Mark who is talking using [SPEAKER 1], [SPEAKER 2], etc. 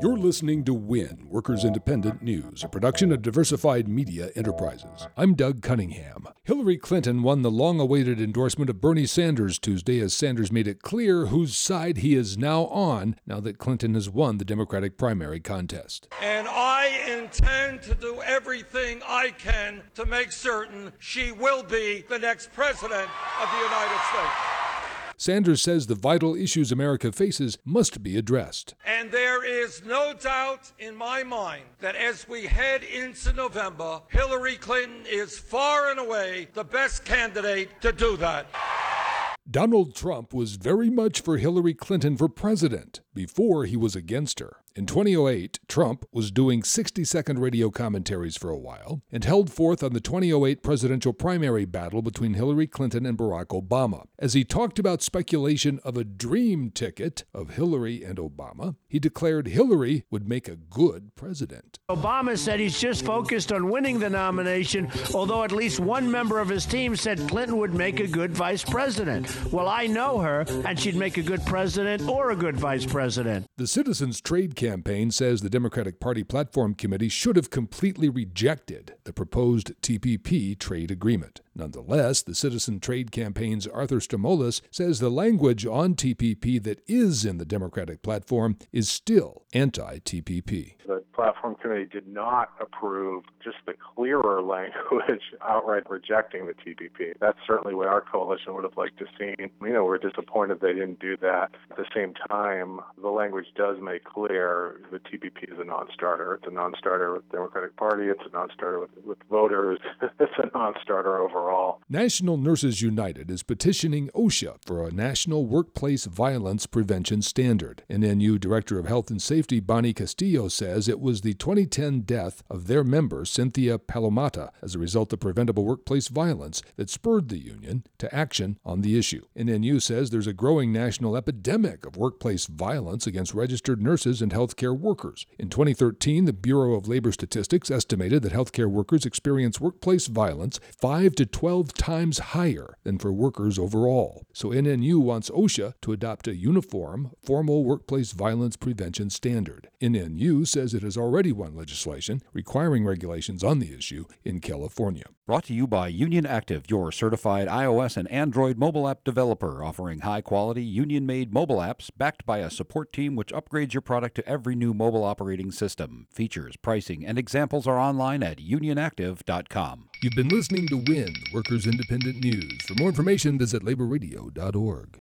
[SPEAKER 1] You're listening to WIN, Workers Independent News, a production of Diversified Media Enterprises. I'm Doug Cunningham. Hillary Clinton won the long awaited endorsement of Bernie Sanders Tuesday as Sanders made it clear whose side he is now on now that Clinton has won the Democratic primary contest.
[SPEAKER 2] And I intend to do everything I can to make certain she will be the next president of the United States.
[SPEAKER 1] Sanders says the vital issues America faces must be addressed.
[SPEAKER 2] And there is no doubt in my mind that as we head into November, Hillary Clinton is far and away the best candidate to do that.
[SPEAKER 1] Donald Trump was very much for Hillary Clinton for president before he was against her. In 2008, Trump was doing 60 second radio commentaries for a while and held forth on the 2008 presidential primary battle between Hillary Clinton and Barack Obama. As he talked about speculation of a dream ticket of Hillary and Obama, he declared Hillary would make a good president.
[SPEAKER 3] Obama said he's just focused on winning the nomination, although at least one member of his team said Clinton would make a good vice president. Well, I know her, and she'd make a good president or a good vice president.
[SPEAKER 1] The Citizens Trade campaign says the Democratic Party Platform Committee should have completely rejected the proposed TPP trade agreement. Nonetheless, the Citizen Trade Campaign's Arthur Stamoulis says the language on TPP that is in the Democratic platform is still anti TPP.
[SPEAKER 4] The platform committee did not approve just the clearer language outright rejecting the TPP. That's certainly what our coalition would have liked to see. You know, we're disappointed they didn't do that. At the same time, the language does make clear the TPP is a non-starter. It's a non-starter with the Democratic Party. It's a non-starter with, with voters. it's a non-starter overall.
[SPEAKER 1] National Nurses United is petitioning OSHA for a national workplace violence prevention standard. NNU Director of Health and Safety Bonnie Castillo says it was the 2010 death of their member Cynthia Palomata as a result of preventable workplace violence that spurred the union to action on the issue. NNU says there's a growing national epidemic of workplace violence against registered nurses and healthcare workers. In 2013, the Bureau of Labor Statistics estimated that healthcare workers experience workplace violence 5 to 12 times higher than for workers overall. So NNU wants OSHA to adopt a uniform, formal workplace violence prevention standard. NNU says it has already won legislation requiring regulations on the issue in California.
[SPEAKER 5] Brought to you by Union Active, your certified iOS and Android mobile app developer, offering high quality, union made mobile apps backed by a support team which upgrades your product to every new mobile operating system. Features, pricing, and examples are online at unionactive.com.
[SPEAKER 1] You've been listening to WIN, Workers Independent News. For more information, visit laborradio.org.